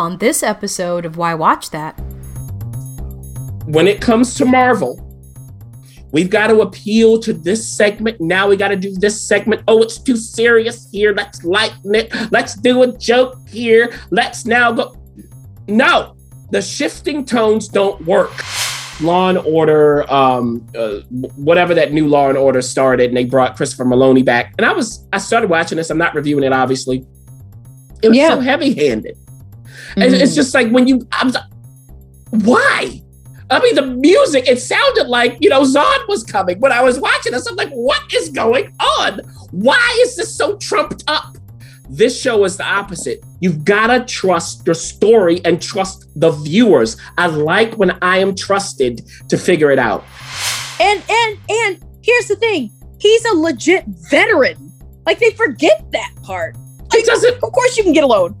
On this episode of Why Watch That, when it comes to Marvel, we've got to appeal to this segment. Now we got to do this segment. Oh, it's too serious here. Let's lighten it. Let's do a joke here. Let's now go. No, the shifting tones don't work. Law and Order, um, uh, whatever that new Law and Order started, and they brought Christopher Meloni back. And I was, I started watching this. I'm not reviewing it, obviously. It was Yeah. so heavy-handed. And It's mm. just like when you, I'm, why? I mean, the music, it sounded like, you know, Zod was coming. When I was watching this, I'm like, what is going on? Why is this so trumped up? This show is the opposite. You've got to trust your story and trust the viewers. I like when I am trusted to figure it out. And and and here's the thing: he's a legit veteran. Like they forget that part. It doesn't. Of course, you can get a loan.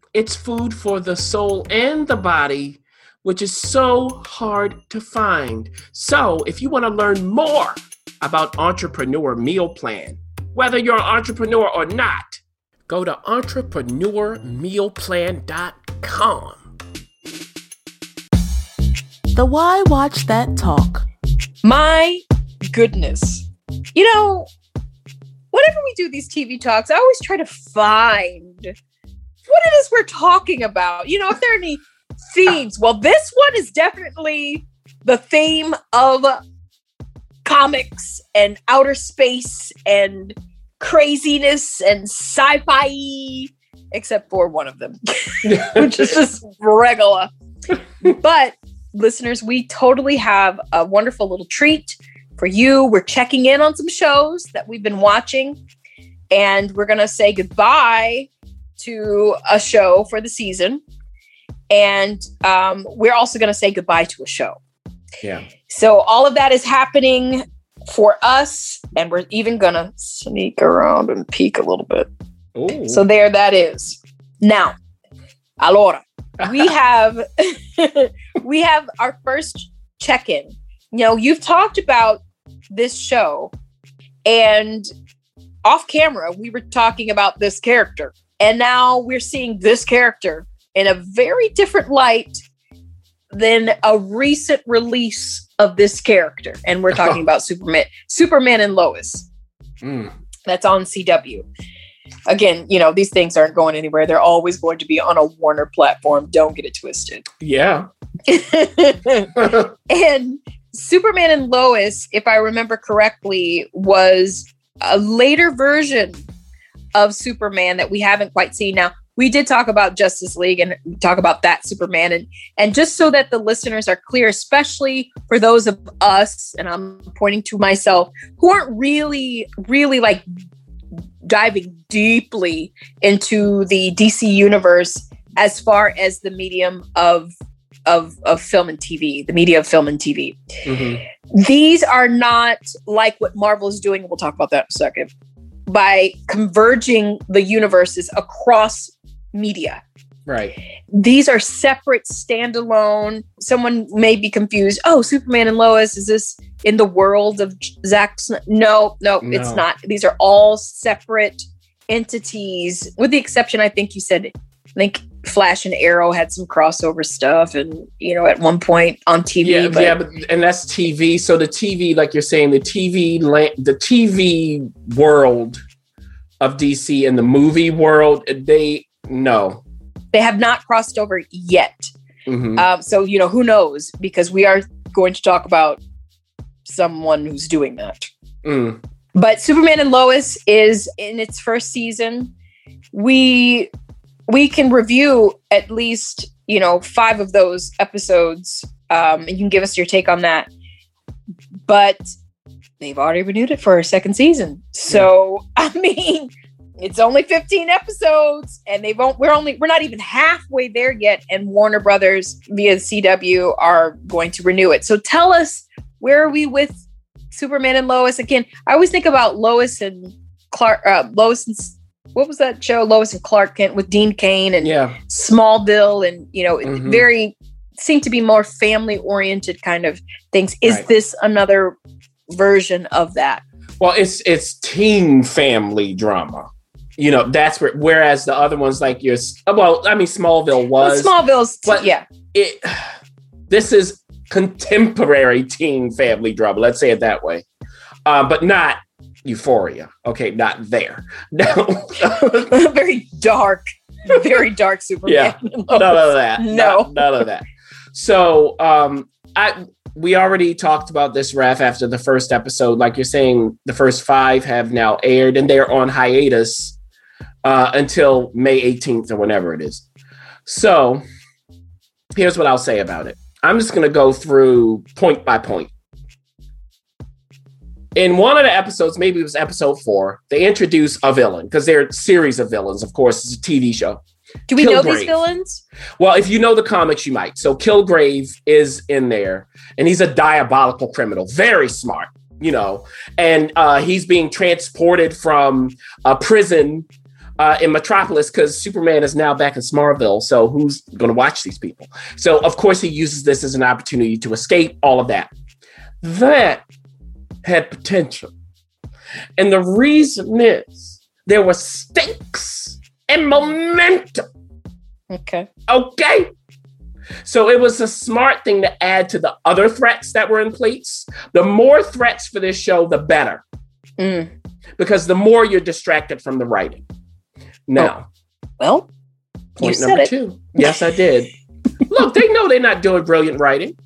It's food for the soul and the body, which is so hard to find. So, if you want to learn more about Entrepreneur Meal Plan, whether you're an entrepreneur or not, go to entrepreneurmealplan.com. The Why Watch That Talk. My goodness. You know, whenever we do these TV talks, I always try to find what it is we're talking about. You know, if there are any themes. Well, this one is definitely the theme of comics and outer space and craziness and sci-fi except for one of them which is just regular but listeners we totally have a wonderful little treat for you we're checking in on some shows that we've been watching and we're going to say goodbye to a show for the season and um, we're also going to say goodbye to a show Yeah. so all of that is happening for us, and we're even gonna sneak around and peek a little bit. Ooh. So there that is. Now, allora, we have we have our first check-in. You know, you've talked about this show, and off camera, we were talking about this character, and now we're seeing this character in a very different light than a recent release of this character. And we're talking about Superman, Superman and Lois. Mm. That's on CW. Again, you know, these things aren't going anywhere. They're always going to be on a Warner platform. Don't get it twisted. Yeah. and Superman and Lois, if I remember correctly, was a later version of Superman that we haven't quite seen now. We did talk about Justice League and talk about that Superman and and just so that the listeners are clear, especially for those of us, and I'm pointing to myself, who aren't really, really like diving deeply into the DC universe as far as the medium of of of film and TV, the media of film and TV. Mhm. These are not like what Marvel is doing. We'll talk about that in a second. By converging the universes across media. Right. These are separate, standalone. Someone may be confused. Oh, Superman and Lois, is this in the world of Zack? Sn-? No, no, it's not. These are all separate entities, with the exception, I think you said, I think Flash and Arrow had some crossover stuff, and you know, at one point on TV. Yeah, but yeah, but and that's TV. So the TV, like you're saying, the TV, la- the TV world of DC and the movie world, they no, They have not crossed over yet. Mhm. Um, so you know who knows because we are going to talk about someone who's doing that. Mm. But Superman and Lois is in its first season. We we can review at least you know five of those episodes, um, and you can give us your take on that. But they've already renewed it for a second season, so I mean, it's only fifteen episodes, and they've on, we're only we're not even halfway there yet, and Warner Brothers via CW are going to renew it. So tell us where are we with Superman and Lois again? I always think about Lois and Clark, uh, Lois and what was that show? Lois and Clark Kent with Dean Cain and Yeah. Smallville, and you know, Mhm. very seem to be more family oriented kind of things. Is Right. this another version of that? Well, it's it's teen family drama. You know, that's where whereas the other ones like your well, I mean Smallville was Smallville's, but- yeah, it this is contemporary teen family drama. Let's say it that way. Uh, but not Euphoria. Okay, not there. No, very dark, very dark Superman. Yeah. none of that. No. Not- none of that. So, um, I we already talked about this, Ref, after the first episode. Like you're saying, the first five have now aired, and they're on hiatus uh, until May 18th or whenever it is. So, here's what I'll say about it. I'm just going to go through point by point. In one of the episodes, maybe it was episode four, they introduce a villain because they're a series of villains. Of course, it's a TV show. Do we know these villains? Well, if you know the comics, you might. So Kilgrave is in there, and he's a diabolical criminal, very smart, you know, and uh, he's being transported from a prison uh, in Metropolis because Superman is now back in Smallville. So who's going to watch these people? So of course he uses this as an opportunity to escape. All of that. That had potential, and the reason is there were stakes and momentum. Okay. Okay. So it was a smart thing to add to the other threats that were in place. The more threats for this show, the better, Mm. because the more you're distracted from the writing. Now, Well, point number it. two. Yes, I did. Look, they know they're not doing brilliant writing.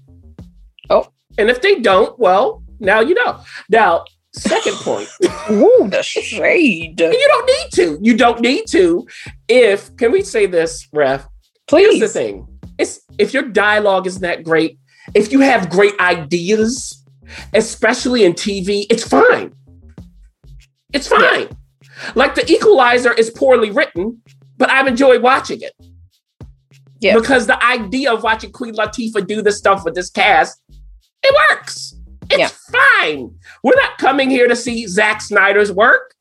Oh. And if they don't, well, now you know. Now, second point. ooh, the shade. you don't need to. You don't need to. If, can we say this, Ref? Please. Here's the thing: it's if your dialogue isn't that great, if you have great ideas, especially in TV, it's fine. It's fine. Like the Equalizer is poorly written, but I've enjoyed watching it. Yeah. Because the idea of watching Queen Latifah do this stuff with this cast, it works. It's Yeah. fine. We're not coming here to see Zack Snyder's work.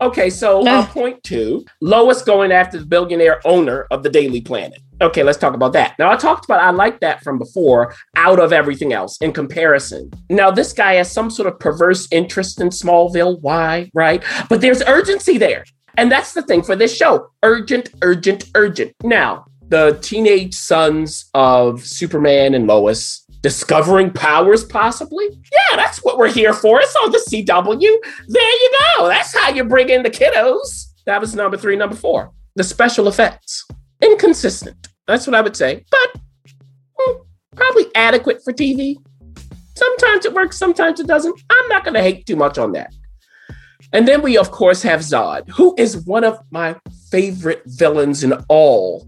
Okay, so No. uh, point two Lois going after the billionaire owner of the Daily Planet. Okay, let's talk about that. Now, I talked about I like that from before, out of everything else in comparison. Now, this guy has some sort of perverse interest in Smallville. Why? Right? But there's urgency there. And that's the thing for this show urgent, urgent, urgent. Now, the teenage sons of Superman and Lois discovering powers, possibly? Yeah, that's what we're here for. It's on the CW. There you go. That's how you bring in the kiddos. That was number three. Number four, the special effects. Inconsistent. That's what I would say. But hmm, probably adequate for TV. Sometimes it works, sometimes it doesn't. I'm not going to hate too much on that. And then we, of course, have Zod, who is one of my favorite villains in all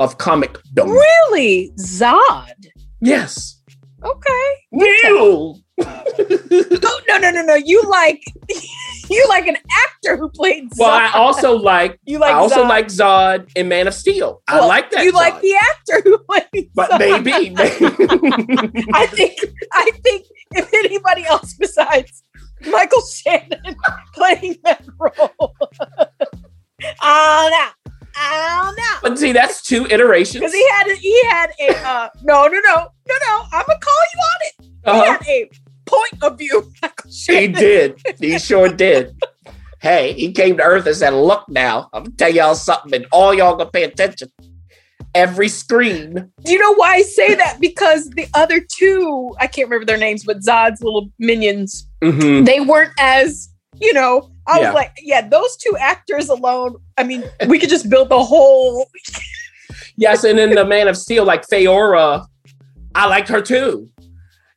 of comic Really? Zod. Yes. Okay. You. Oh no no no no! You like you like an actor who played Zod. well, I also like you like I also Zod. like Zod in Man of Steel. I like that. You like the actor who played but Zod. maybe, maybe. I think I think if anybody else besides Michael Shannon playing that role, oh no, oh no, but see, that's two iterations. because he had a, he had a uh, no no no no no. I'm gonna call you on it. He Uh-huh. had a point of view. He did. He sure did. Hey, he came to Earth and said, "Look now, I'm gonna tell y'all something, and all y'all gonna pay attention. Every screen, Do you know why I say that? Because the other two, I can't remember their names, but Zod's little minions, Mhm. they weren't as, you know, I Yeah. was like, yeah, those two actors alone, I mean, we could just build the whole yes, and then the Man of Steel, like Faora, I liked her too.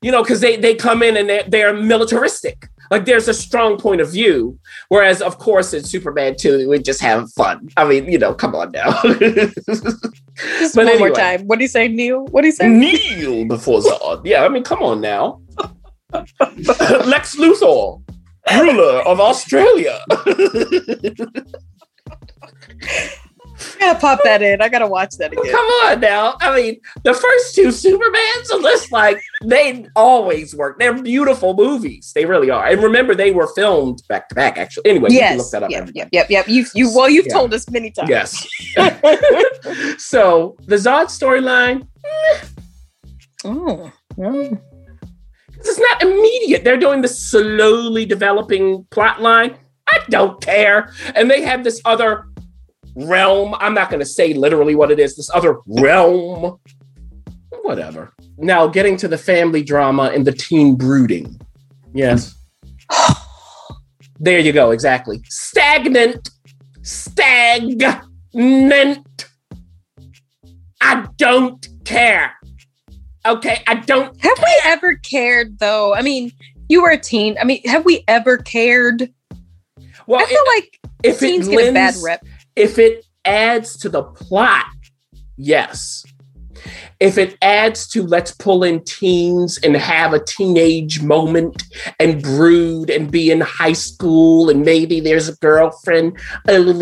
You know, because they they come in and they're, they're militaristic. Like there's a strong point of view. Whereas, of course, in Superman 2, we're just having fun. I mean, you know, come on now. Just But one more time. What do you say, Neil? What do you say? Kneel before Zod. Yeah, I mean, come on now. Lex Luthor, ruler of Australia. I gotta pop that in. I gotta watch that again. Come on now. I mean, the first two Supermans are just like they always work. They're beautiful movies. They really are. And remember, they were filmed back to back. Actually, anyway, you can look Yes. that up. Yep, yep, yep, yep. You, you. Well, you've Yeah. told us many times. Yes. so the Zod storyline, eh. Oh, oh. It's not immediate. They're doing the slowly developing plot line. I don't care. And they have this other realm. I'm not going to say literally what it is, this other realm. Whatever. Now, getting to the family drama and the teen brooding. Yes. there you go. Exactly. Stagnant. Stagnant. I don't care. Okay. I don't. Have we ever cared though? I mean, you were a teen. I mean, have we ever cared? Well, I feel like if it teens get a bad rep. if it adds to the plot, yes. If it adds to let's pull in teens and have a teenage moment and brood and be in high school and maybe there's a girlfriend, uh,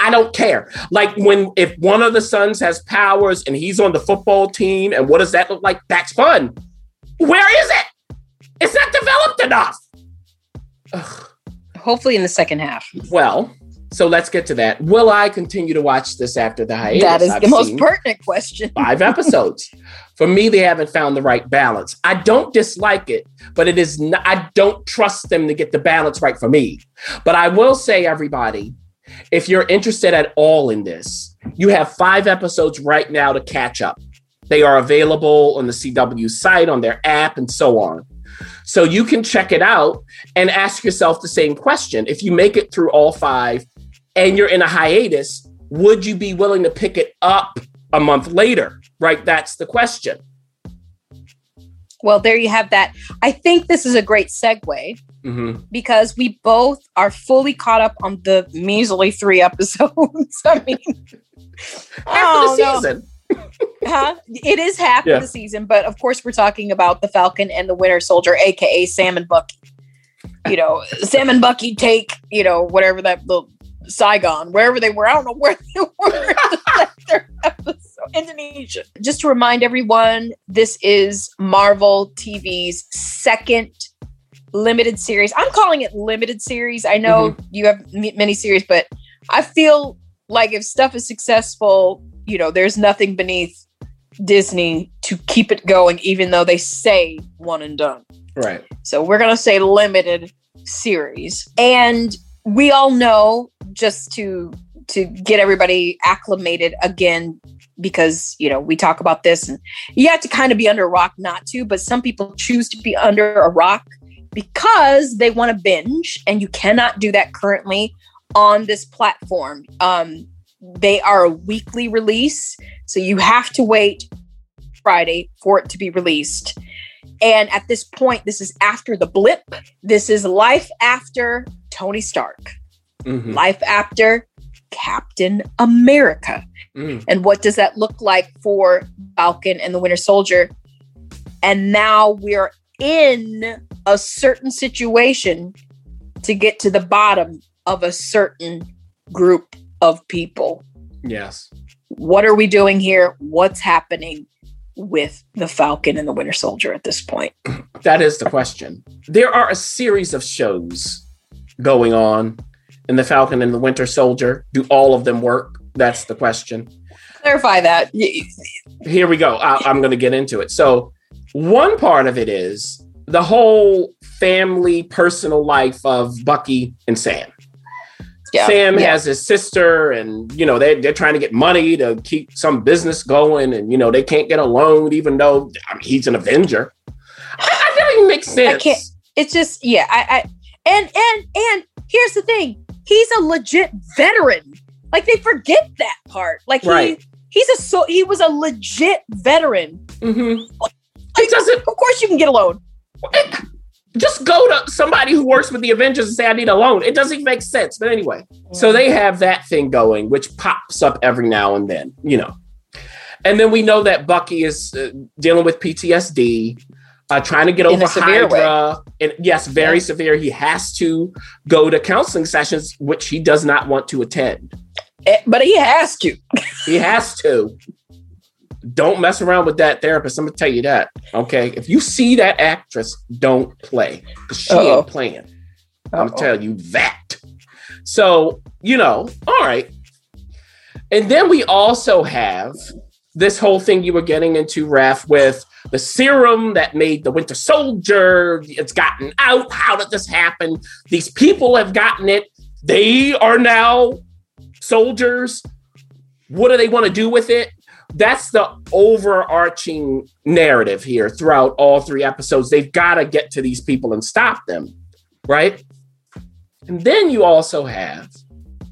I don't care. Like when if one of the sons has powers and he's on the football team and what does that look like? That's fun. Where is it? It's not developed enough. Ugh. Hopefully in the second half. Well, so let's get to that. Will I continue to watch this after the hiatus? that is I've the most pertinent question. five episodes. For me, they haven't found the right balance. I don't dislike it, but it is not, I don't trust them to get the balance right for me. But I will say, everybody, if you're interested at all in this, you have five episodes right now to catch up. They are available on the CW site, on their app, and so on. So you can check it out and ask yourself the same question. If you make it through all five and you're in a hiatus, would you be willing to pick it up a month later? Right? That's the question. Well, there you have that. I think this is a great segue hmm because we both are fully caught up on the measly three episodes. I mean, After oh, the no. season. Huh? It is half Yeah. of the season, but of course, we're talking about the Falcon and the Winter Soldier, aka Sam and Bucky. You know, Sam and Bucky take, you know, whatever that the Saigon, wherever they were. I don't know where they were. Indonesia. Just to remind everyone, this is Marvel TV's second limited series. I'm calling it limited series. I know mm-hmm. you have many series, but I feel like if stuff is successful, you know, there's nothing beneath Disney to keep it going, even though they say one and done. Right. So we're going to say limited series. And we all know just to to get everybody acclimated again because you know we talk about this and you have to kind of be under a rock not to but some people choose to be under a rock because they want to binge and you cannot do that currently on this platform. Um they are a weekly release so you have to wait friday for it to be released. And at this point this is after the blip. This is life after tony stark Mhm. life after captain america Mm. and what does that look like for Falcon and the Winter Soldier? And now we're in a certain situation to get to the bottom of a certain group of people. Yes. What are we doing here? What's happening with the Falcon and the Winter Soldier at this point? That is the question. There are a series of shows going on in the Falcon and the Winter Soldier. Do all of them work? That's the question. Clarify that. Here we go. I, I'm going to get into it. So, one part of it is the whole family, personal life of Bucky and Sam. Yeah, Sam yeah. has his sister, and you know they they're trying to get money to keep some business going, and you know they can't get a loan, even though I mean, he's an Avenger. I, I don't even make sense. can't- It's just yeah, I, I and and and here's the thing. He's a legit veteran. Like they forget that part. Like he Right. He's a so he was a legit veteran. Mm-hmm. It doesn't. Of course, you can get a loan. Just go to somebody who works with the Avengers and say, I need a loan. It doesn't even make sense. But anyway, so they have that thing going, which pops up every now and then, you know. And then we know that Bucky is uh, dealing with PTSD, uh, trying to get over Hydra. And yes, very Yeah. severe. He has to go to counseling sessions, which he does not want to attend. Eh, But he has to. He has to. Don't mess around with that therapist. I'm gonna tell you that. Okay. If you see that actress, don't play. 'Cause she Uh-oh. ain't playing. I'm Uh-oh. gonna tell you that. So, you know, all right. And then we also have this whole thing you were getting into, Raf, with the serum that made the Winter Soldier. It's gotten out. How did this happen? These people have gotten it. They are now soldiers. What do they want to do with it? That's the overarching narrative here throughout all three episodes. They've got to get to these people and stop them, right? And then you also have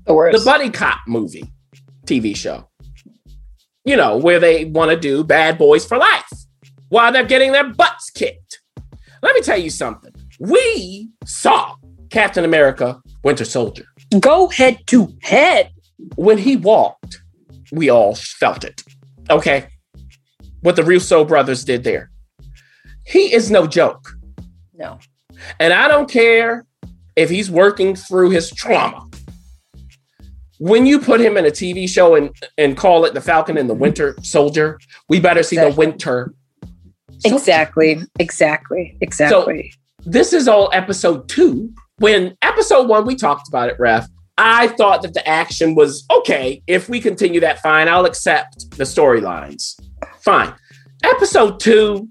The the buddy cop movie TV show. You know, where they want to do bad boys for life while they're getting their butts kicked. Let me tell you something. We saw Captain America Winter Soldier. Go head to head. When he walked, we all felt it. Okay. What the Russo brothers did there. He is no joke. No. And I don't care if he's working through his trauma. When you put him in a TV show and, and call it The Falcon and the Winter Soldier, we better see the Winter. Exactly. Exactly. Exactly. This is all episode two. When episode one, we talked about it, Ref. I thought that the action was okay. If we continue that, fine. I'll accept the storylines. Fine. Episode two,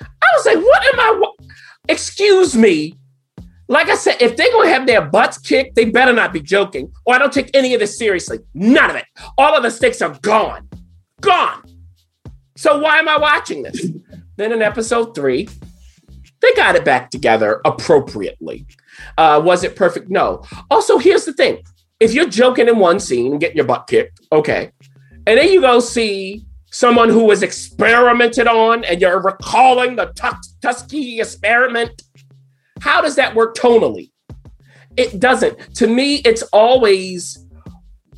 I was like, what am I? Wa- Excuse me. Like I said, if they're going to have their butts kicked, they better not be joking, or I don't take any of this seriously. None of it. All of the stakes are gone. Gone. So why am I watching this? Then in episode three, they got it back together appropriately. Uh, was it perfect? No. Also, here's the thing if you're joking in one scene and getting your butt kicked, okay. And then you go see someone who was experimented on and you're recalling the Tus- Tuskegee experiment. How does that work tonally? It doesn't. To me, it's always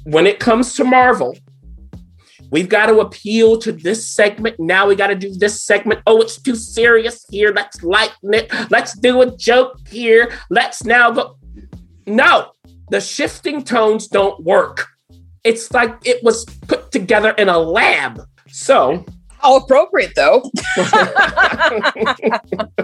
when it comes to Marvel, we've got to appeal to this segment. Now we got to do this segment. Oh, it's too serious here. Let's lighten it. Let's do a joke here. Let's now go. No, the shifting tones don't work. It's like it was put together in a lab. So, How appropriate, though.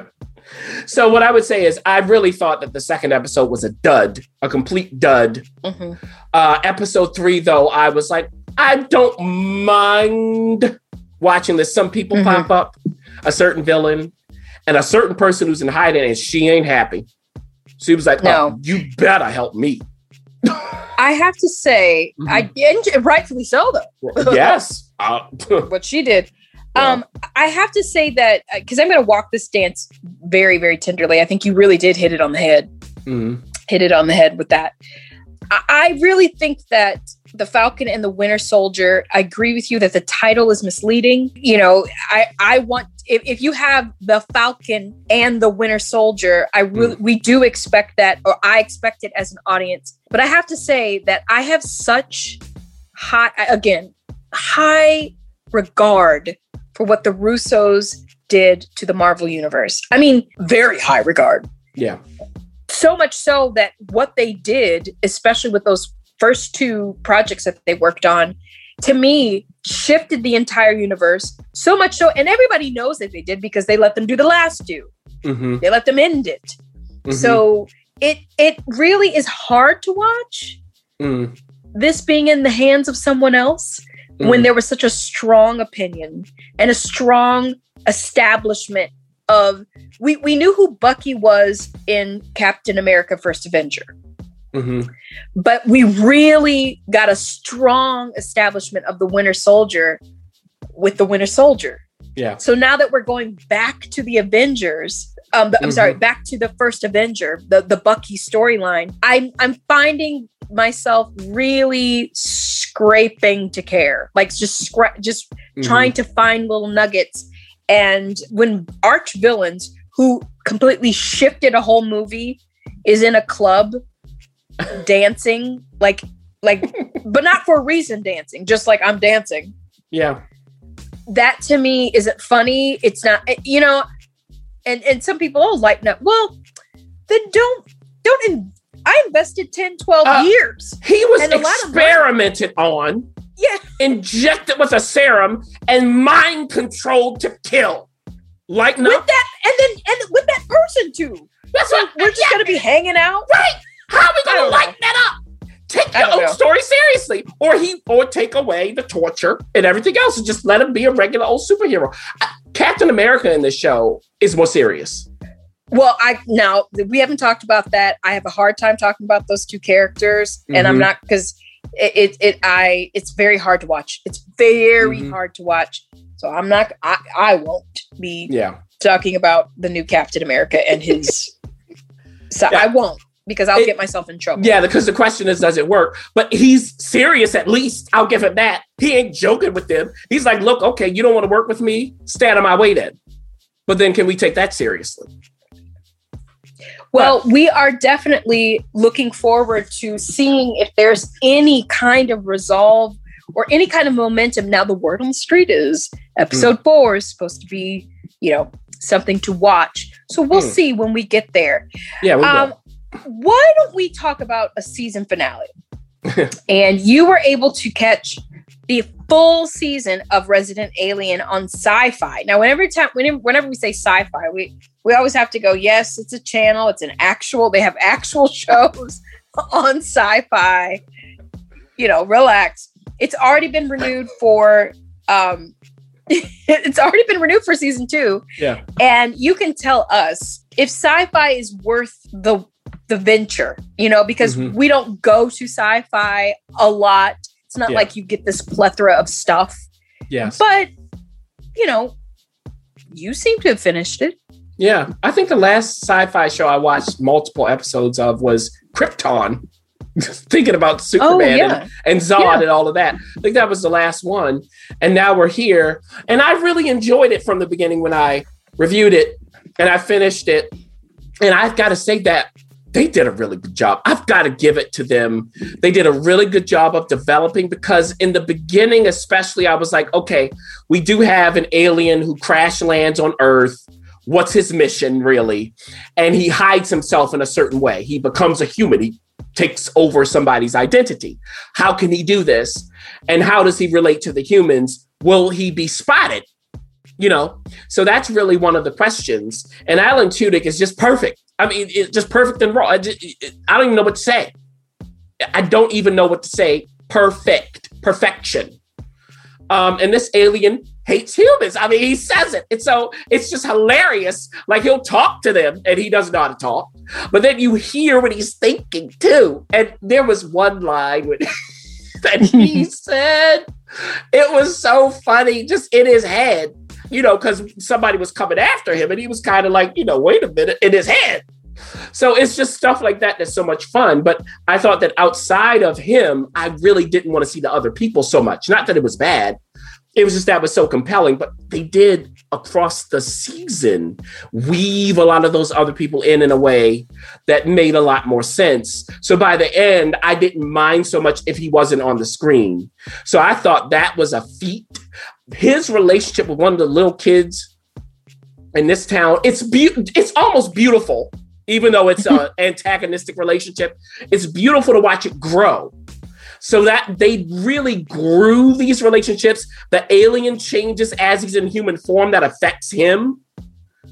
so what I would say is, I really thought that the second episode was a dud, a complete dud. Mhm. Uh, episode three, though, I was like, I don't mind watching this. Some people Mhm. pop up, a certain villain, and a certain person who's in hiding, and she ain't happy. She was like, No. oh, you better help me. I have to say, Mhm. I rightfully so, though. yes. Uh, what she did. Um, I have to say that because I'm going to walk this dance very, very tenderly. I think you really did hit it on the head. mm, Hit it on the head with that. I, I really think that the Falcon and the Winter Soldier. I agree with you that the title is misleading. You know, I I want if, if you have the Falcon and the Winter Soldier, I really mm. we do expect that, or I expect it as an audience. But I have to say that I have such high again high regard for what the Russos did to the Marvel universe. I mean, very high regard. yeah. So much so that what they did, especially with those first two projects that they worked on, to me shifted the entire universe so much so and everybody knows that they did because they let them do the last two. hmm They let them end it. So it it really is hard to watch mm, this being in the hands of someone else when there was such a strong opinion and a strong establishment of we we knew who Bucky was in Captain America First Avenger hmm but we really got a strong establishment of the Winter Soldier with the Winter Soldier yeah. so now that we're going back to the Avengers, um, the, I'm sorry, back to the first Avenger, the the Bucky storyline, I'm I'm finding myself really scraping to care, like just scra- just Mhm. trying to find little nuggets. And when arch villains who completely shifted a whole movie is in a club dancing, like like, but not for a reason dancing, just like I'm dancing. Yeah. That to me isn't funny. It's not, eh, you know. And and some people oh lighten up. Well, then don't don't. In, I invested 10, 12 Uh, years. He was And a lot of money. experimented on, Yeah. injected with a serum, and mind controlled to kill. Lighten with up. that and then and with that person too. That's So what we're just gonna be hanging out. right. How are we gonna don't know. lighten that up? Take your know. story seriously, or he, or take away the torture and everything else, and just let him be a regular old superhero. Uh, Captain America in this show is more serious. Well, I now we haven't talked about that. I have a hard time talking about those two characters, and I'm Mhm. not because it, it it I it's very hard to watch. It's very Mhm. hard to watch. So I'm not. I I won't be Yeah. talking about the new Captain America and his. so Yeah. I won't because I'll It- get myself in trouble. Yeah, because the question is, does it work? But he's serious at least. I'll give him that. He ain't joking with them. He's like, look, okay, you don't want to work with me? Stay out of my way then. But then can we take that seriously? Well, we are definitely looking forward to seeing if there's any kind of resolve or any kind of momentum. Now, the word on the street is episode four is supposed to be, you know, something to watch. So we'll Hmm. see when we get there. Yeah, we Um, why don't we talk about a season finale? and you were able to catch the full season of Resident Alien on Syfy. Now, whenever time, whenever, whenever we say Syfy, we we always have to go. Yes, it's a channel. It's an actual. They have actual shows on Syfy. You know, relax. It's already been renewed for. um It's already been renewed for season two. Yeah. and you can tell us if Syfy is worth the the venture. You know, because Mhm. we don't go to Syfy a lot. It's not Yeah. like you get this plethora of stuff, yes. but you know, you seem to have finished it. Yeah. I think the last sci fi show I watched multiple episodes of was Krypton. Thinking about Superman and yeah. and Zod Yeah. and all of that. I think that was the last one. And now we're here. And I really enjoyed it from the beginning when I reviewed it and I finished it. And I've got to say that they did a really good job. I've got to give it to them. They did a really good job of developing because in the beginning, especially, I was like, okay, we do have an alien who crash lands on Earth. What's his mission really? And he hides himself in a certain way. He becomes a human. He takes over somebody's identity. How can he do this? And how does he relate to the humans? Will he be spotted? You know, so that's really one of the questions. And Alan Tudyk is just perfect. I mean, it's just perfect and raw. I, just, I don't even know what to say. I don't even know what to say. Perfect, perfection. Um, and this alien hates humans. I mean, he says it. It's so it's just hilarious. Like he'll talk to them and he doesn't know how to talk. But then you hear what he's thinking too. And there was one line with, that he said, it was so funny, just in his head, you know, because somebody was coming after him and he was kind of like, you know, wait a minute, in his head. So it's just stuff like that that's so much fun. But I thought that outside of him, I really didn't want to see the other people so much. Not that it was bad. It was just that was so compelling, but they did across the season weave a lot of those other people in in a way that made a lot more sense. So by the end, I didn't mind so much if he wasn't on the screen. So I thought that was a feat. His relationship with one of the little kids in this town, it's be- it's almost beautiful, even though it's an antagonistic relationship. It's beautiful to watch it grow. So that they really grew these relationships. The alien changes as he's in human form that affects him.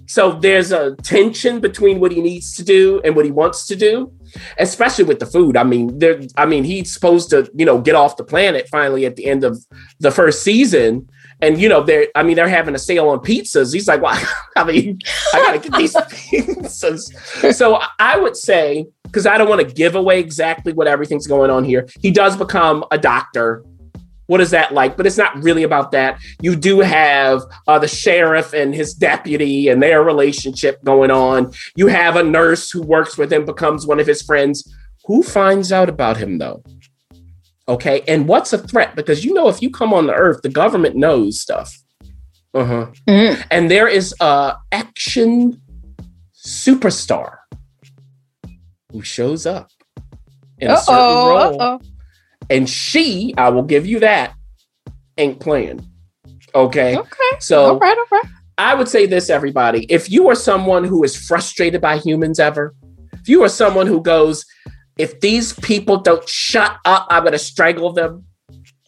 So there's a tension between what he needs to do and what he wants to do, especially with the food. I mean, there. I mean, he's supposed to, you know, get off the planet finally at the end of the first season, and you know, they're. I mean, they're having a sale on pizzas. He's like, well, I mean, I gotta get these pizzas. So I would say, because I don't want to give away exactly what everything's going on here, he does become a doctor. What is that like? But it's not really about that. You do have uh, the sheriff and his deputy and their relationship going on. You have a nurse who works with him, becomes one of his friends. Who finds out about him though? Okay, and what's a threat? Because you know, if you come on the earth, the government knows stuff. Uh huh. Mhm. And there is a action superstar who shows up in a certain role, uh-oh. and she, I will give you that, ain't playing. Okay, Okay. so all right, all right. I would say this, everybody. If you are someone who is frustrated by humans ever, if you are someone who goes, if these people don't shut up, I'm going to strangle them,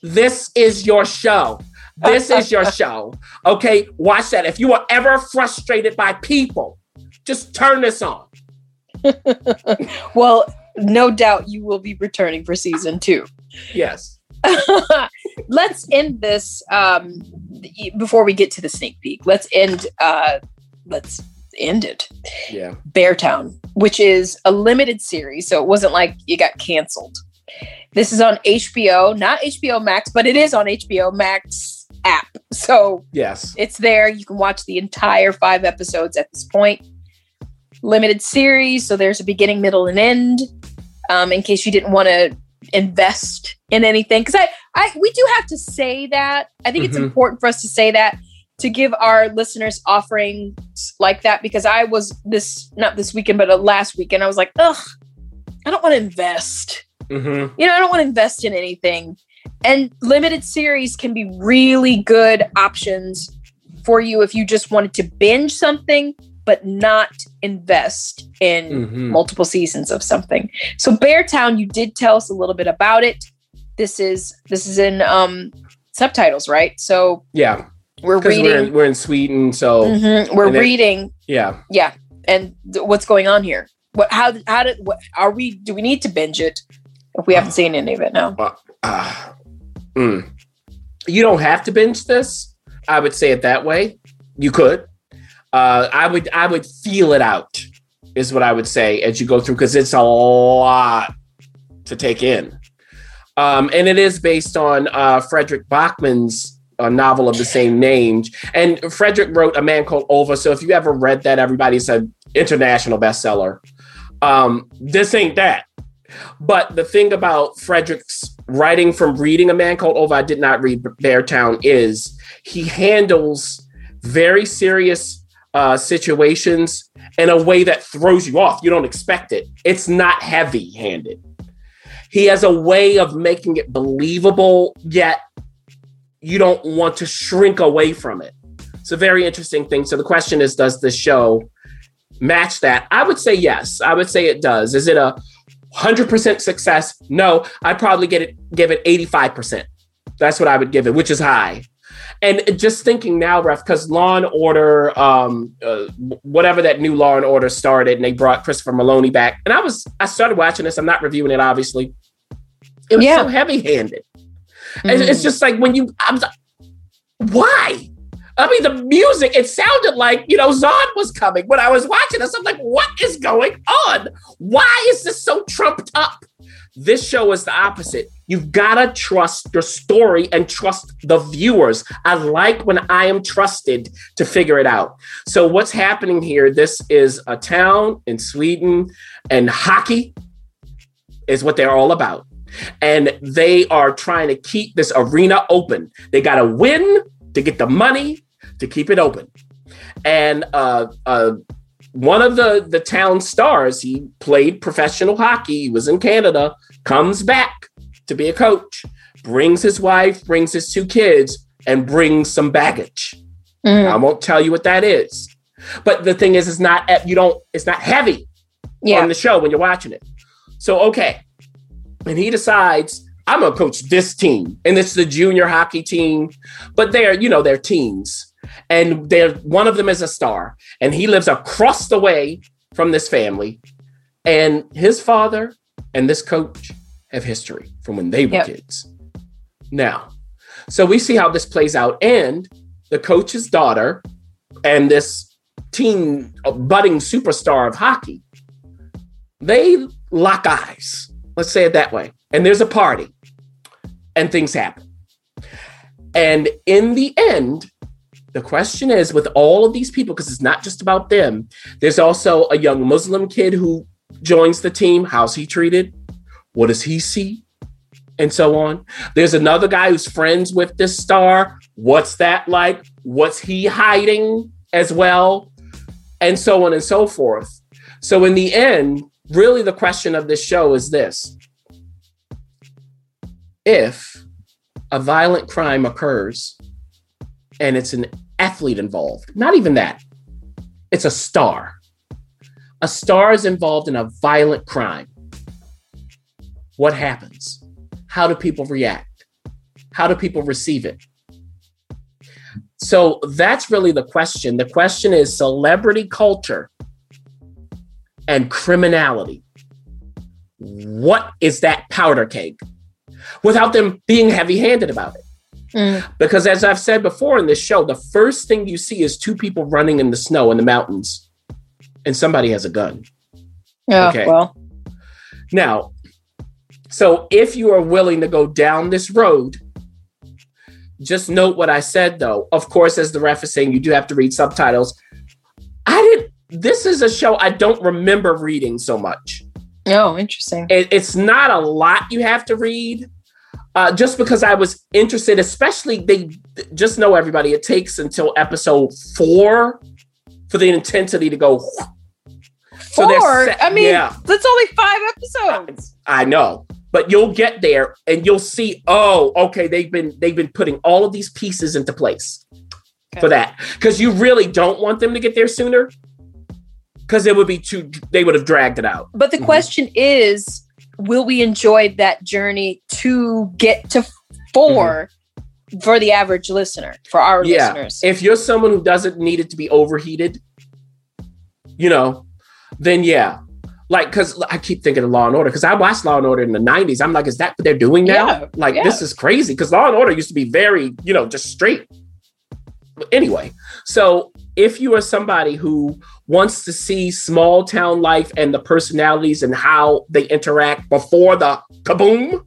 this is your show. This is your show. Okay, watch that. If you are ever frustrated by people, just turn this on. Well, no doubt you will be returning for season two. Yes. let's end this um before we get to the sneak peek let's end uh let's end it Yeah. beartown which is a limited series so it wasn't like it got canceled. This is on hbo not hbo max but it is on hbo max app. So Yes. it's there. You can watch the entire five episodes at this point. Limited series so there's a beginning middle and end um, in case you didn't want to invest in anything. Because I, I we do have to say that. I think it's Mhm. important for us to say that to give our listeners offerings like that because i was this not this weekend but last weekend i was like ugh i don't want to invest Mm-hmm. you know, I don't want to invest in anything. And limited series can be really good options for you if you just wanted to binge something, but not invest in Mhm. multiple seasons of something. So Beartown, you did tell us a little bit about it. This is this is in um subtitles, right? So Yeah. We're reading we're in, we're in Sweden, so Mhm, we're reading yeah. yeah and th- what's going on here what how how did what are we do we need to binge it if we haven't seen any of it now Ah, mm. You don't have to binge this. I would say it that way. You could. Uh, I would. I would feel it out. Is what I would say as you go through because it's a lot to take in, um, and it is based on uh, Fredrik Backman's uh, novel of the same name. And Fredrik wrote A Man Called Ove. So if you ever read that, everybody's an international bestseller. Um, this ain't that. But the thing about Fredrik's writing from reading A Man Called Ove, I did not read Beartown, is he handles very serious uh, situations in a way that throws you off. You don't expect it. It's not heavy handed. He has a way of making it believable, yet you don't want to shrink away from it. It's a very interesting thing. So the question is Does the show match that? I would say yes. I would say it does. Is it a 100% success? No, I'd probably get it, give it 85%. That's what I would give it, which is high. And just thinking now, Ref, because Law and Order, um, uh, whatever that new Law and Order started, and they brought Christopher Meloni back, and I was, I started watching this. I'm not reviewing it, obviously. It was Yeah. so heavy-handed. It's, it's hmm. just like when you, I'm like, why? I mean, the music, it sounded like, you know, Zod was coming. When I was watching this, I'm like, what is going on? Why is this so trumped up? This show is the opposite. You've got to trust your story and trust the viewers. I like when I am trusted to figure it out. So, what's happening here? This is a town in Sweden, and hockey is what they're all about. And they are trying to keep this arena open. They got to win to get the money to keep it open. And uh, uh, one of the the town stars, he played professional hockey. He was in Canada. Comes back to be a coach. Brings his wife, brings his two kids, and brings some baggage. Mhm. I won't tell you what that is. But the thing is, it's not you don't. It's not heavy yeah on the show when you're watching it. So okay, and he decides I'm gonna coach this team, and it's the junior hockey team, but they're you know they're teens, and they're one of them is a star, and he lives across the way from this family, and his father and this coach have history from when they were Yep. kids. Now, so we see how this plays out, and the coach's daughter and this teen uh, budding superstar of hockey they lock eyes. Let's say it that way. And there's a party, and things happen. And in the end, the question is with all of these people, because it's not just about them, there's also a young Muslim kid who joins the team. How's he treated? What does he see? And so on. There's another guy who's friends with this star. What's that like? What's he hiding as well? And so on and so forth. So, in the end, really the question of this show is this If a violent crime occurs and it's an athlete involved, not even that, it's a star. A star is involved in a violent crime. What happens? How do people react? How do people receive it? So that's really the question. The question is celebrity culture and criminality. What is that powder cake Without them being heavy handed about it. Mm. Because as I've said before in this show, the first thing you see is two people running in the snow in the mountains, and somebody has a gun. Yeah, Okay. well, Now, so if you are willing to go down this road, just note what I said though. Of course, as the ref is saying, you do have to read subtitles. I didn't, this is a show I don't remember reading so much. Oh, interesting. It, it's not a lot you have to read. Uh, just because I was interested, especially they just know everybody, it takes until episode four for the intensity to go. So Four. set- I mean, yeah. that's only five episodes. I know, but you'll get there and you'll see. Oh, okay, they've been they've been putting all of these pieces into place for that because you really don't want them to get there sooner because it would be too. They would have dragged it out. But the Mhm. question is, will we enjoy that journey to get to 4 for the average listener, for our Mm-hmm. Yeah. listeners? If you're someone who doesn't need it to be overheated, you know, then yeah. Like, because I keep thinking of Law and Order because I watched Law and Order in the 90s. I'm like, is that what they're doing now? Yeah, like, yeah. this is crazy because Law and Order used to be very, you know, just straight. But anyway, so if you are somebody who wants to see small town life and the personalities and how they interact before the kaboom,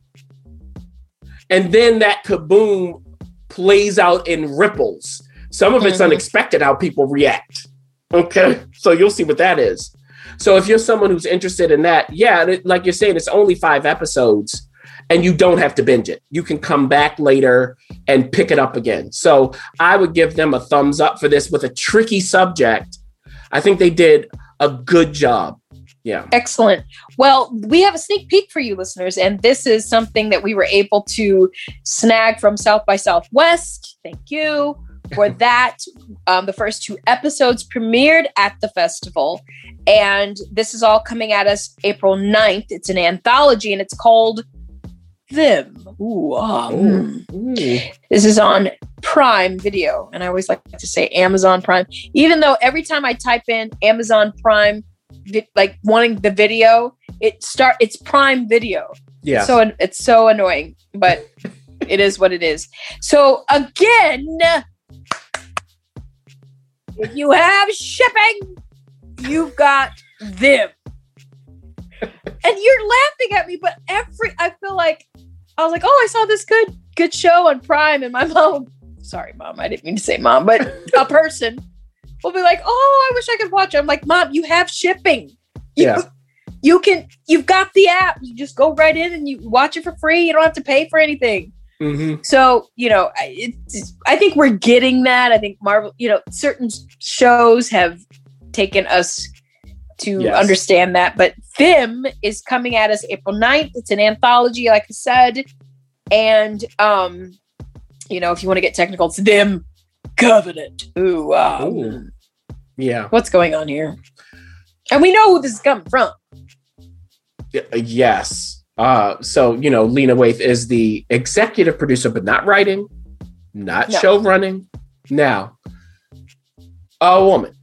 and then that kaboom plays out in ripples. Some of it's Mhm. unexpected how people react. Okay. So you'll see what that is. So if you're someone who's interested in that, yeah, like you're saying, it's only five episodes and you don't have to binge it. You can come back later and pick it up again. So I would give them a thumbs up for this with a tricky subject. I think they did a good job. Yeah. Excellent. Well, we have a sneak peek for you listeners, and this is something that we were able to snag from South by Southwest. Thank you for that. Um, the first two episodes premiered at the festival, and this is all coming at us April 9th. It's an anthology, and it's called Them. Ooh, mm. Ooh. This is on Prime Video, and I always like to say Amazon Prime, even though every time I type in Amazon Prime, like wanting the video, it start it's Prime Video. Yeah. So it's so annoying, but it is what it is. So again, if you have shipping, you've got them. And you're laughing at me, but every I feel like I was like, oh, I saw this good good show on Prime, and my mom, sorry, mom, I didn't mean to say mom, but a person will be like, oh, I wish I could watch. it. I'm like, mom, you have shipping. You, Yeah. You can, you've got the app. You just go right in and you watch it for free. You don't have to pay for anything. Mhm. So, you know, I- it's, I think we're getting that. I think Marvel, you know, certain shows have taken us to Yes. understand that. But Them is coming at us April 9th. It's an anthology, like I said. And, um, you know, if you want to get technical, it's Them Covenant. Ooh, wow. Ooh. Yeah. What's going on here? And we know who this is coming from. Y- Yes. Uh, so you know, Lena Waithe is the executive producer, but not writing, not No. show running. Now, a woman,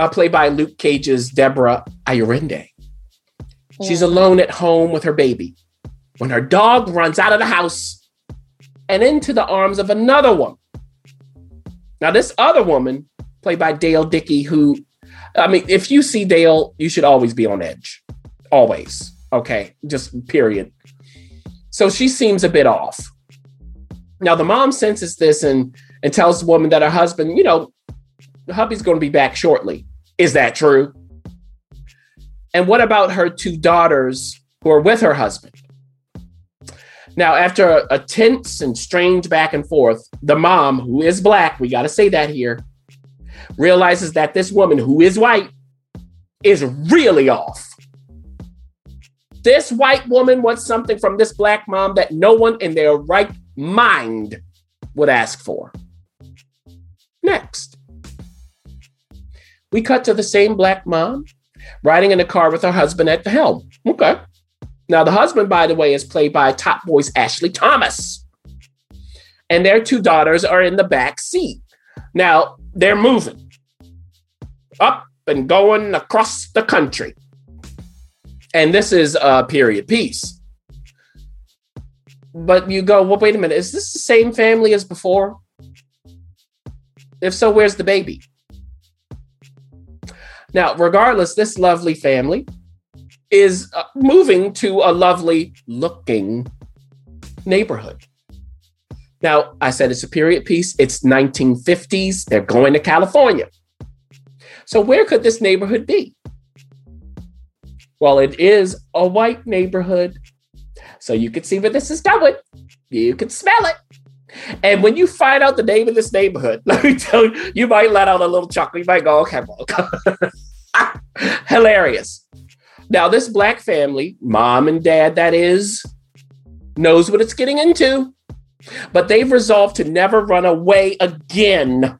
uh, played by Luke Cage's Deborah Ayorinde. She's alone at home with her baby when her dog runs out of the house and into the arms of another woman. Now, this other woman, played by Dale Dickey, who, I mean, if you see Dale, you should always be on edge. Always. Okay. Just period. So she seems a bit off. Now, the mom senses this and, and tells the woman that her husband, you know, the hubby's going to be back shortly. Is that true? And what about her two daughters who are with her husband. Now, after a, tense and strange back and forth, the mom, who is black, we got to say that here, realizes that this woman, who is white, is really off. This white woman wants something from this black mom that no one in their right mind would ask for. Next, we cut to the same black mom riding in a car with her husband at the helm. Okay. Now, the husband, by the way, is played by Top Boy's Ashley Thomas. And their two daughters are in the back seat. Now, they're moving up and going across the country. And this is a period piece. But you go, well, wait a minute, is this the same family as before? If so, where's the baby? Now, regardless, this lovely family is uh, moving to a lovely looking neighborhood. Now, I said it's a period piece. It's 1950s. They're going to California. So, where could this neighborhood be? Well, it is a white neighborhood. So, you can see where this is going. You can smell it. And when you find out the name of this neighborhood, let me tell you, you might let out a little chuckle. You might go, okay, well, hilarious. Now, this black family, mom and dad, that is, knows what it's getting into, but they've resolved to never run away again.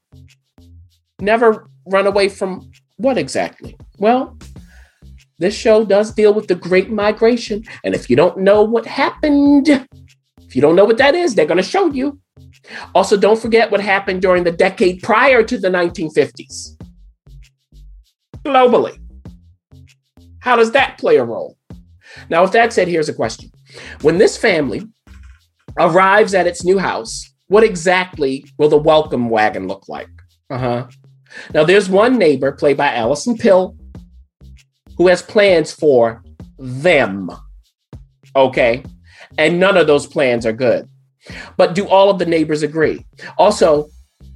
Never run away from what exactly? Well, this show does deal with the Great Migration. And if you don't know what happened, if you don't know what that is, they're going to show you. Also, don't forget what happened during the decade prior to the 1950s. Globally. How does that play a role? Now, with that said, here's a question. When this family arrives at its new house, what exactly will the welcome wagon look like? Uh huh. Now, there's one neighbor, played by Allison Pill, who has plans for them. Okay. And none of those plans are good. But do all of the neighbors agree? Also,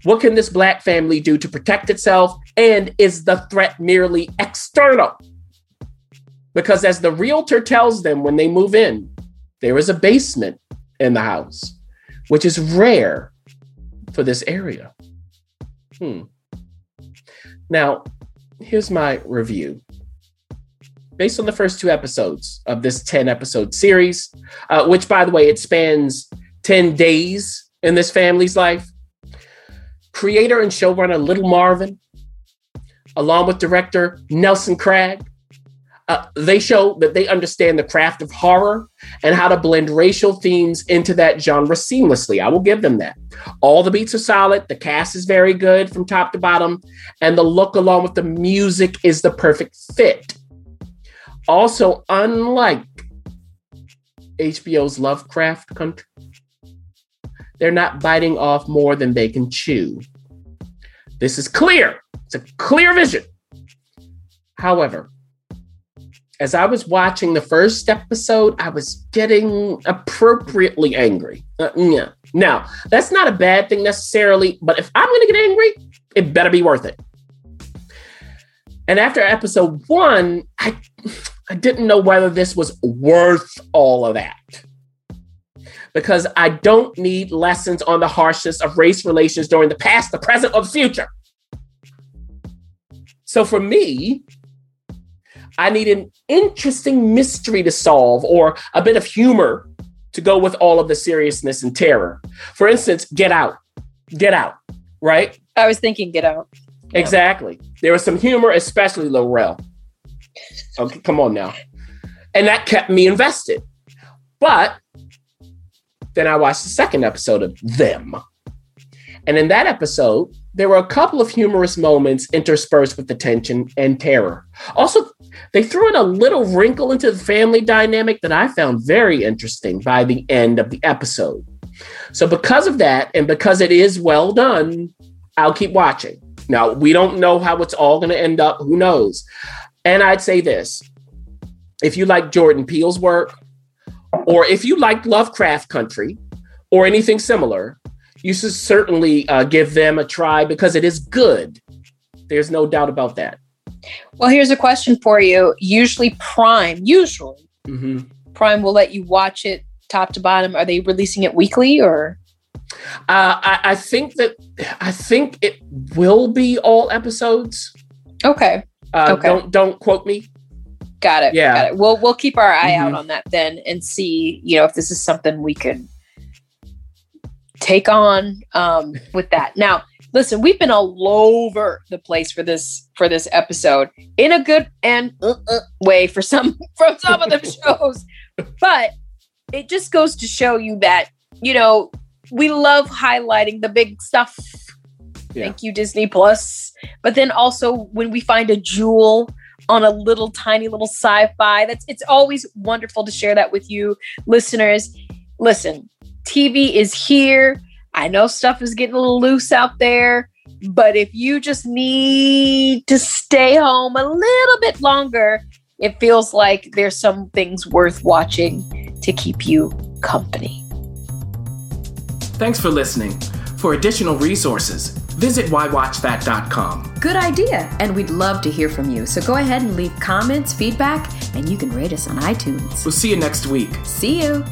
what can this black family do to protect itself? And is the threat merely external? Because as the realtor tells them when they move in, there is a basement in the house, which is rare for this area. Hmm. Now, here's my review. Based on the first two episodes of this 10 episode series, uh, which, by the way, it spans 10 days in this family's life, creator and showrunner Little Marvin, along with director Nelson Cragg, uh, they show that they understand the craft of horror and how to blend racial themes into that genre seamlessly. I will give them that. All the beats are solid, the cast is very good from top to bottom, and the look along with the music is the perfect fit. Also, unlike HBO's Lovecraft Country, they're not biting off more than they can chew. This is clear. It's a clear vision. However, as I was watching the first episode, I was getting appropriately angry. Uh, yeah. Now, that's not a bad thing necessarily, but if I'm going to get angry, it better be worth it. And after episode one, I, I didn't know whether this was worth all of that. Because I don't need lessons on the harshness of race relations during the past, the present, or the future. So for me, I need an interesting mystery to solve or a bit of humor to go with all of the seriousness and terror. For instance, Get Out. Get Out, right? I was thinking Get Out. Yeah. Exactly. There was some humor, especially Lil Rel. Okay, oh, come on now. And that kept me invested. But then I watched the second episode of Them. And in that episode, there were a couple of humorous moments interspersed with the tension and terror. Also, they threw in a little wrinkle into the family dynamic that I found very interesting by the end of the episode. So, because of that, and because it is well done, I'll keep watching. Now, we don't know how it's all going to end up. Who knows? And I'd say this if you like Jordan Peele's work, or if you like Lovecraft Country, or anything similar, you should certainly uh, give them a try because it is good. There's no doubt about that. Well, here's a question for you. Usually, Prime, usually hmm Prime will let you watch it top to bottom. Are they releasing it weekly or? Uh, I, I think that I think it will be all episodes. Okay, Uh, Okay. Don't don't quote me. got it. Yeah. got it. We'll we'll keep our eye out Mhm. on that then and see you know if this is something we can take on um, with that. Now, listen, we've been all over the place for this for this episode in a good and uh, uh, way for some from some of the shows, but it just goes to show you that you know we love highlighting the big stuff. Yeah. Thank you, Disney Plus. But then also when we find a jewel on a little tiny little Syfy, that's it's always wonderful to share that with you, listeners. Listen, TV is here. I know stuff is getting a little loose out there, but if you just need to stay home a little bit longer, it feels like there's some things worth watching to keep you company. Thanks for listening. For additional resources, visit whywatchthat.com. Good idea, and we'd love to hear from you. So go ahead and leave comments, feedback, and you can rate us on iTunes. We'll see you next week. See you.